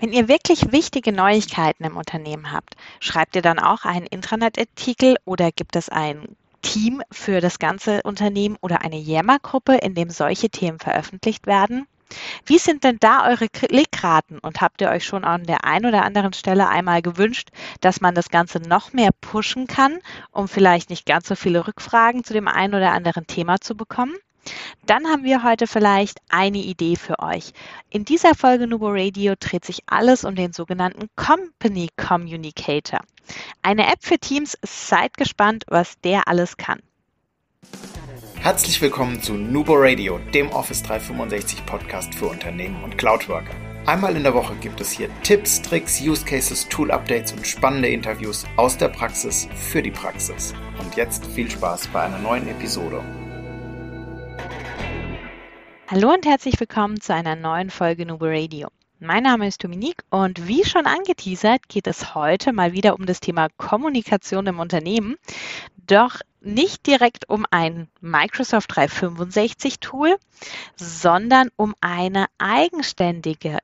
Wenn ihr wirklich wichtige Neuigkeiten im Unternehmen habt, schreibt ihr dann auch einen Intranet-Artikel oder gibt es ein Team für das ganze Unternehmen oder eine Yammer-Gruppe, in dem solche Themen veröffentlicht werden? Wie sind denn da eure Klickraten und habt ihr euch schon an der einen oder anderen Stelle einmal gewünscht, dass man das Ganze noch mehr pushen kann, um vielleicht nicht ganz so viele Rückfragen zu dem einen oder anderen Thema zu bekommen? Dann haben wir heute vielleicht eine Idee für euch. In dieser Folge Nubo Radio dreht sich alles um den sogenannten Company Communicator. Eine App für Teams. Seid gespannt, was der alles kann. Herzlich willkommen zu Nubo Radio, dem Office 365 Podcast für Unternehmen und Cloudworker. Einmal in der Woche gibt es hier Tipps, Tricks, Use Cases, Tool Updates und spannende Interviews aus der Praxis für die Praxis. Und jetzt viel Spaß bei einer neuen Episode. Hallo und herzlich willkommen zu einer neuen Folge Nubo Radio. Mein Name ist Dominique und wie schon angeteasert, geht es heute mal wieder um das Thema Kommunikation im Unternehmen. Doch nicht direkt um ein Microsoft 365 Tool, sondern um eine eigenständige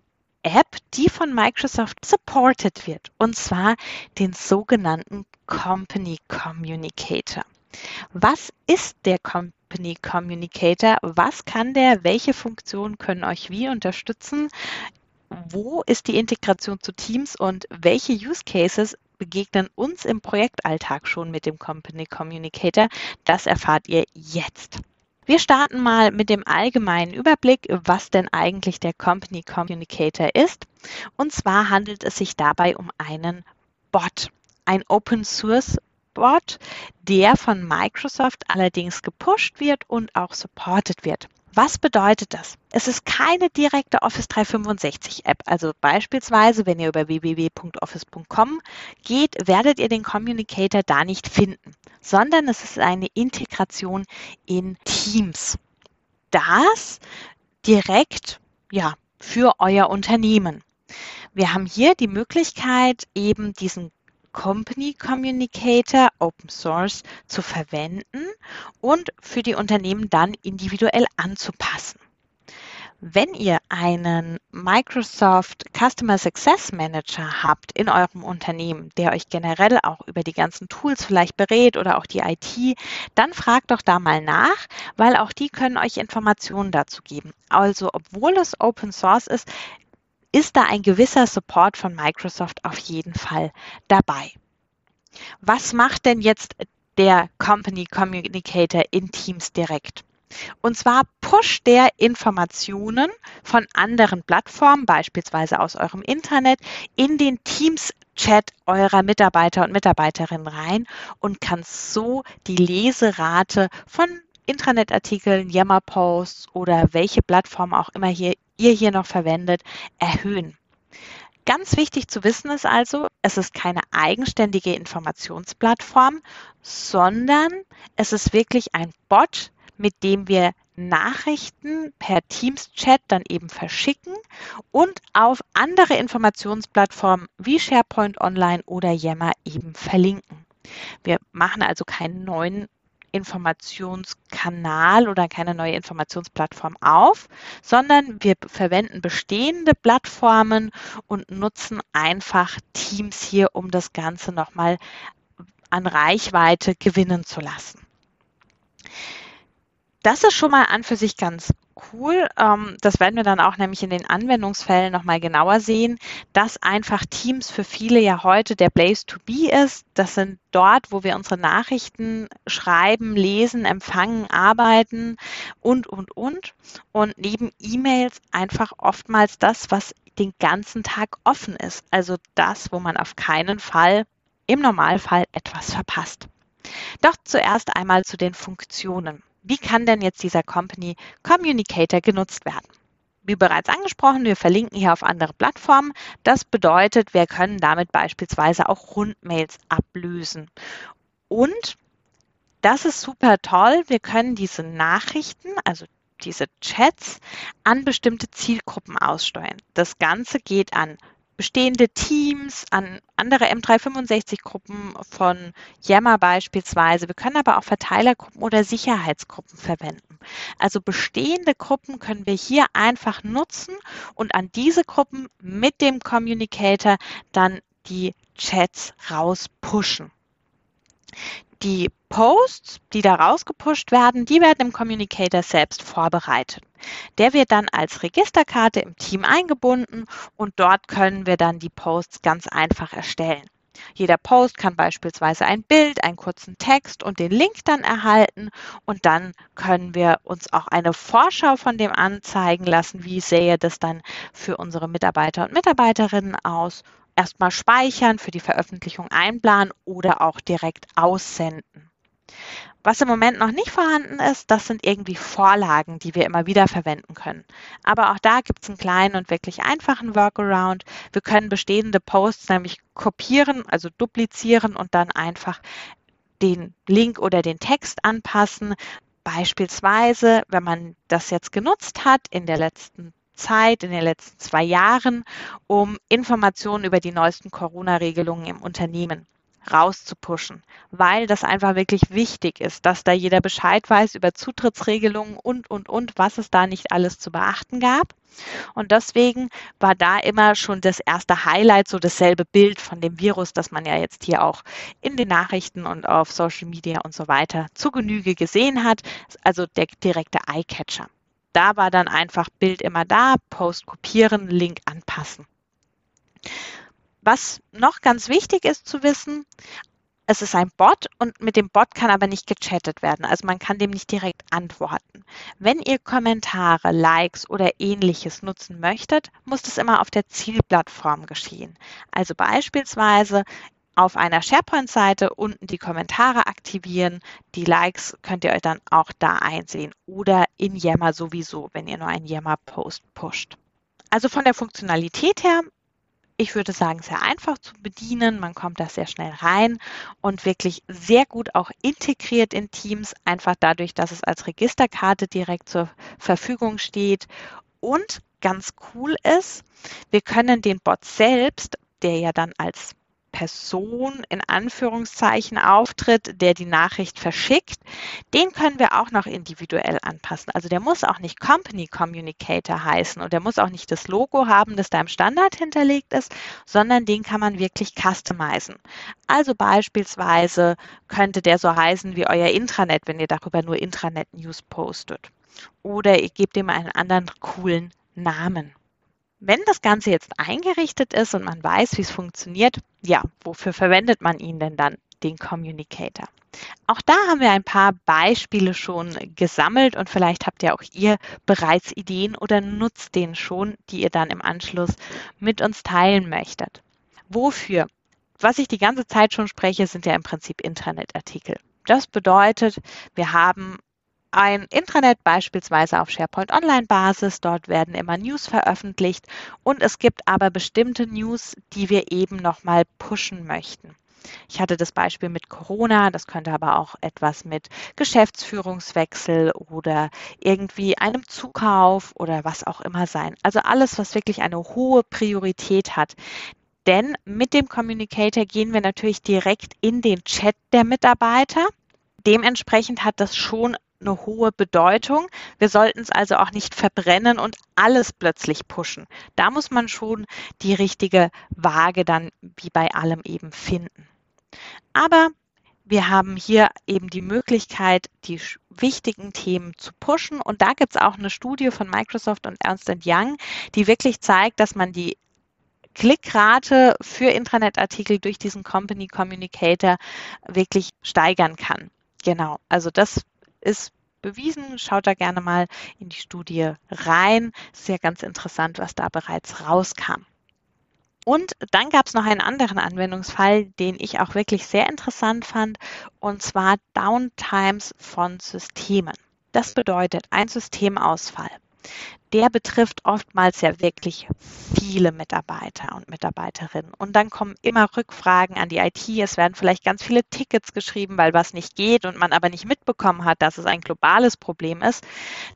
App, die von Microsoft supported wird, und zwar den sogenannten Company Communicator. Was ist der Company Communicator? Was kann der? Welche Funktionen können euch wie unterstützen? Wo ist die Integration zu Teams und welche Use Cases begegnen uns im Projektalltag schon mit dem Company Communicator? Das erfahrt ihr jetzt. Wir starten mal mit dem allgemeinen Überblick, was denn eigentlich der Company Communicator ist. Und zwar handelt es sich dabei um einen Bot, ein Open Source Bot, der von Microsoft allerdings gepusht wird und auch supported wird. Was bedeutet das? Es ist keine direkte Office 365 App. Also beispielsweise, wenn ihr über www.office.com geht, werdet ihr den Communicator da nicht finden, sondern es ist eine Integration in Teams. Das direkt, ja, für euer Unternehmen. Wir haben hier die Möglichkeit, eben diesen Company Communicator Open Source zu verwenden und für die Unternehmen dann individuell anzupassen. Wenn ihr einen Microsoft Customer Success Manager habt in eurem Unternehmen, der euch generell auch über die ganzen Tools vielleicht berät oder auch die IT, dann fragt doch da mal nach, weil auch die können euch Informationen dazu geben. Also, obwohl es Open Source ist, ist da ein gewisser Support von Microsoft auf jeden Fall dabei. Was macht denn jetzt der Company Communicator in Teams direkt? Und zwar pusht der Informationen von anderen Plattformen, beispielsweise aus eurem Internet, in den Teams-Chat eurer Mitarbeiter und Mitarbeiterinnen rein und kann so die Leserate von Intranet-Artikeln, Yammer-Posts oder welche Plattform auch immer hier ihr hier noch verwendet, erhöhen. Ganz wichtig zu wissen ist also, es ist keine eigenständige Informationsplattform, sondern es ist wirklich ein Bot, mit dem wir Nachrichten per Teams-Chat dann eben verschicken und auf andere Informationsplattformen wie SharePoint Online oder Yammer eben verlinken. Wir machen also keinen neuen Informationskanal oder keine neue Informationsplattform auf, sondern wir verwenden bestehende Plattformen und nutzen einfach Teams hier, um das Ganze nochmal an Reichweite gewinnen zu lassen. Das ist schon mal an für sich ganz cool. Ähm, das werden wir dann auch nämlich in den Anwendungsfällen nochmal genauer sehen, dass einfach Teams für viele ja heute der Place to be ist. Das sind dort, wo wir unsere Nachrichten schreiben, lesen, empfangen, arbeiten und, und, und. Und neben E-Mails einfach oftmals das, was den ganzen Tag offen ist. Also das, wo man auf keinen Fall im Normalfall etwas verpasst. Doch zuerst einmal zu den Funktionen. Wie kann denn jetzt dieser Company Communicator genutzt werden? Wie bereits angesprochen, wir verlinken hier auf andere Plattformen. Das bedeutet, wir können damit beispielsweise auch Rundmails ablösen. Und das ist super toll. Wir können diese Nachrichten, also diese Chats, an bestimmte Zielgruppen aussteuern. Das Ganze geht an bestehende Teams, an andere M365-Gruppen von Yammer beispielsweise. Wir können aber auch Verteilergruppen oder Sicherheitsgruppen verwenden. Also bestehende Gruppen können wir hier einfach nutzen und an diese Gruppen mit dem Communicator dann die Chats rauspushen. Die Posts, die da rausgepusht werden, die werden im Communicator selbst vorbereitet. Der wird dann als Registerkarte im Team eingebunden und dort können wir dann die Posts ganz einfach erstellen. Jeder Post kann beispielsweise ein Bild, einen kurzen Text und den Link dann erhalten und dann können wir uns auch eine Vorschau von dem anzeigen lassen, wie sähe das dann für unsere Mitarbeiter und Mitarbeiterinnen aus erstmal speichern, für die Veröffentlichung einplanen oder auch direkt aussenden. Was im Moment noch nicht vorhanden ist, das sind irgendwie Vorlagen, die wir immer wieder verwenden können. Aber auch da gibt es einen kleinen und wirklich einfachen Workaround. Wir können bestehende Posts nämlich kopieren, also duplizieren und dann einfach den Link oder den Text anpassen. Beispielsweise, wenn man das jetzt genutzt hat in der letzten Zeit in den letzten zwei Jahren, um Informationen über die neuesten Corona-Regelungen im Unternehmen rauszupushen, weil das einfach wirklich wichtig ist, dass da jeder Bescheid weiß über Zutrittsregelungen und, und, und, was es da nicht alles zu beachten gab. Und deswegen war da immer schon das erste Highlight so dasselbe Bild von dem Virus, das man ja jetzt hier auch in den Nachrichten und auf Social Media und so weiter zu Genüge gesehen hat, also der direkte Eyecatcher da war dann einfach Bild immer da, Post kopieren, Link anpassen. Was noch ganz wichtig ist zu wissen, es ist ein Bot und mit dem Bot kann aber nicht gechattet werden. Also man kann dem nicht direkt antworten. Wenn ihr Kommentare, Likes oder ähnliches nutzen möchtet, muss das immer auf der Zielplattform geschehen. Also beispielsweise auf einer SharePoint-Seite unten die Kommentare aktivieren. Die Likes könnt ihr euch dann auch da einsehen oder in Yammer sowieso, wenn ihr nur einen Yammer-Post pusht. Also von der Funktionalität her, ich würde sagen, sehr einfach zu bedienen. Man kommt da sehr schnell rein und wirklich sehr gut auch integriert in Teams, einfach dadurch, dass es als Registerkarte direkt zur Verfügung steht. Und ganz cool ist, wir können den Bot selbst, der ja dann als Person in Anführungszeichen auftritt, der die Nachricht verschickt, den können wir auch noch individuell anpassen. Also der muss auch nicht Company Communicator heißen und der muss auch nicht das Logo haben, das da im Standard hinterlegt ist, sondern den kann man wirklich customizen. Also beispielsweise könnte der so heißen wie euer Intranet, wenn ihr darüber nur Intranet News postet. Oder ihr gebt ihm einen anderen coolen Namen. Wenn das Ganze jetzt eingerichtet ist und man weiß, wie es funktioniert, ja, wofür verwendet man ihn denn dann, den Communicator? Auch da haben wir ein paar Beispiele schon gesammelt und vielleicht habt ihr auch ihr bereits Ideen oder nutzt den schon, die ihr dann im Anschluss mit uns teilen möchtet. Wofür? Was ich die ganze Zeit schon spreche, sind ja im Prinzip Internetartikel. Das bedeutet, wir haben ein Intranet beispielsweise auf SharePoint Online Basis. Dort werden immer News veröffentlicht und es gibt aber bestimmte News, die wir eben nochmal pushen möchten. Ich hatte das Beispiel mit Corona, das könnte aber auch etwas mit Geschäftsführungswechsel oder irgendwie einem Zukauf oder was auch immer sein. Also alles, was wirklich eine hohe Priorität hat. Denn mit dem Communicator gehen wir natürlich direkt in den Chat der Mitarbeiter. Dementsprechend hat das schon eine hohe Bedeutung. Wir sollten es also auch nicht verbrennen und alles plötzlich pushen. Da muss man schon die richtige Waage dann wie bei allem eben finden. Aber wir haben hier eben die Möglichkeit, die wichtigen Themen zu pushen. Und da gibt es auch eine Studie von Microsoft und Ernst Young, die wirklich zeigt, dass man die Klickrate für Intranet-Artikel durch diesen Company Communicator wirklich steigern kann. Genau, also das ist bewiesen. Schaut da gerne mal in die Studie rein. Ist ja ganz interessant, was da bereits rauskam. Und dann gab es noch einen anderen Anwendungsfall, den ich auch wirklich sehr interessant fand, und zwar Downtimes von Systemen. Das bedeutet ein Systemausfall der betrifft oftmals ja wirklich viele Mitarbeiter und Mitarbeiterinnen. Und dann kommen immer Rückfragen an die IT. Es werden vielleicht ganz viele Tickets geschrieben, weil was nicht geht und man aber nicht mitbekommen hat, dass es ein globales Problem ist.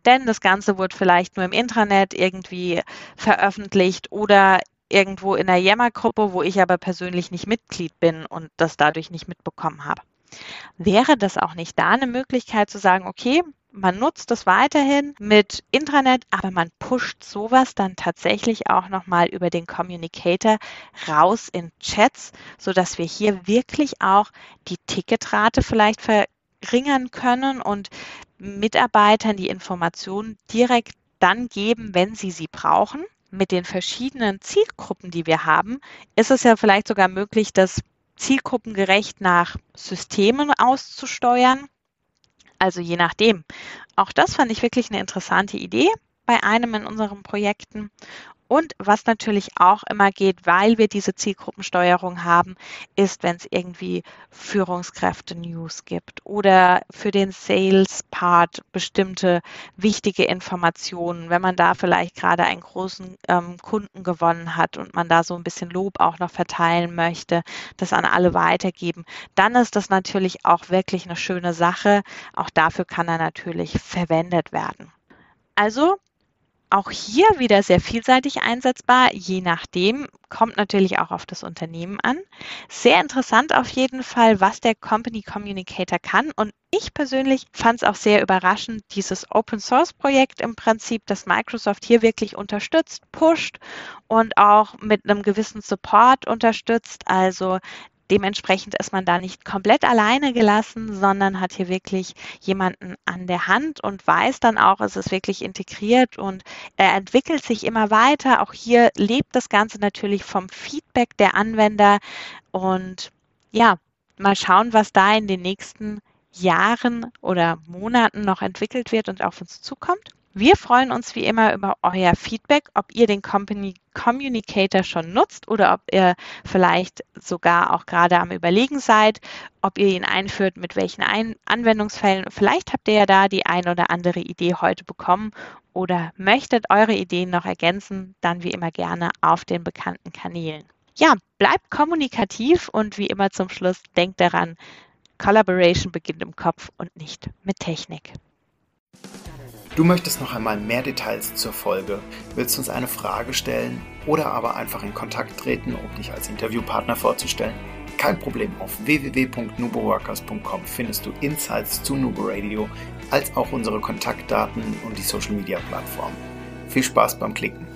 Denn das Ganze wurde vielleicht nur im Intranet irgendwie veröffentlicht oder irgendwo in einer Yammer-Gruppe, wo ich aber persönlich nicht Mitglied bin und das dadurch nicht mitbekommen habe. Wäre das auch nicht da eine Möglichkeit zu sagen, okay, man nutzt es weiterhin mit Intranet, aber man pusht sowas dann tatsächlich auch nochmal über den Communicator raus in Chats, sodass wir hier wirklich auch die Ticketrate vielleicht verringern können und Mitarbeitern die Informationen direkt dann geben, wenn sie sie brauchen. Mit den verschiedenen Zielgruppen, die wir haben, ist es ja vielleicht sogar möglich, das zielgruppengerecht nach Systemen auszusteuern. Also je nachdem. Auch das fand ich wirklich eine interessante Idee bei einem in unseren Projekten. Und was natürlich auch immer geht, weil wir diese Zielgruppensteuerung haben, ist, wenn es irgendwie Führungskräfte-News gibt oder für den Sales-Part bestimmte wichtige Informationen, wenn man da vielleicht gerade einen großen ähm, Kunden gewonnen hat und man da so ein bisschen Lob auch noch verteilen möchte, das an alle weitergeben, dann ist das natürlich auch wirklich eine schöne Sache. Auch dafür kann er natürlich verwendet werden. Also auch hier wieder sehr vielseitig einsetzbar, je nachdem, kommt natürlich auch auf das Unternehmen an. Sehr interessant auf jeden Fall, was der Company Communicator kann. Und ich persönlich fand es auch sehr überraschend, dieses Open Source Projekt im Prinzip, das Microsoft hier wirklich unterstützt, pusht und auch mit einem gewissen Support unterstützt. Also Dementsprechend ist man da nicht komplett alleine gelassen, sondern hat hier wirklich jemanden an der Hand und weiß dann auch, es ist wirklich integriert und er entwickelt sich immer weiter. Auch hier lebt das Ganze natürlich vom Feedback der Anwender und ja, mal schauen, was da in den nächsten Jahren oder Monaten noch entwickelt wird und auf uns zukommt. Wir freuen uns wie immer über euer Feedback, ob ihr den Company Communicator schon nutzt oder ob ihr vielleicht sogar auch gerade am Überlegen seid, ob ihr ihn einführt, mit welchen ein Anwendungsfällen. Vielleicht habt ihr ja da die ein oder andere Idee heute bekommen oder möchtet eure Ideen noch ergänzen, dann wie immer gerne auf den bekannten Kanälen. Ja, bleibt kommunikativ und wie immer zum Schluss denkt daran, Collaboration beginnt im Kopf und nicht mit Technik. Du möchtest noch einmal mehr Details zur Folge, willst uns eine Frage stellen oder aber einfach in Kontakt treten, um dich als Interviewpartner vorzustellen? Kein Problem, auf www.nuboworkers.com findest du Insights zu Nubo Radio, als auch unsere Kontaktdaten und die Social Media Plattform. Viel Spaß beim Klicken!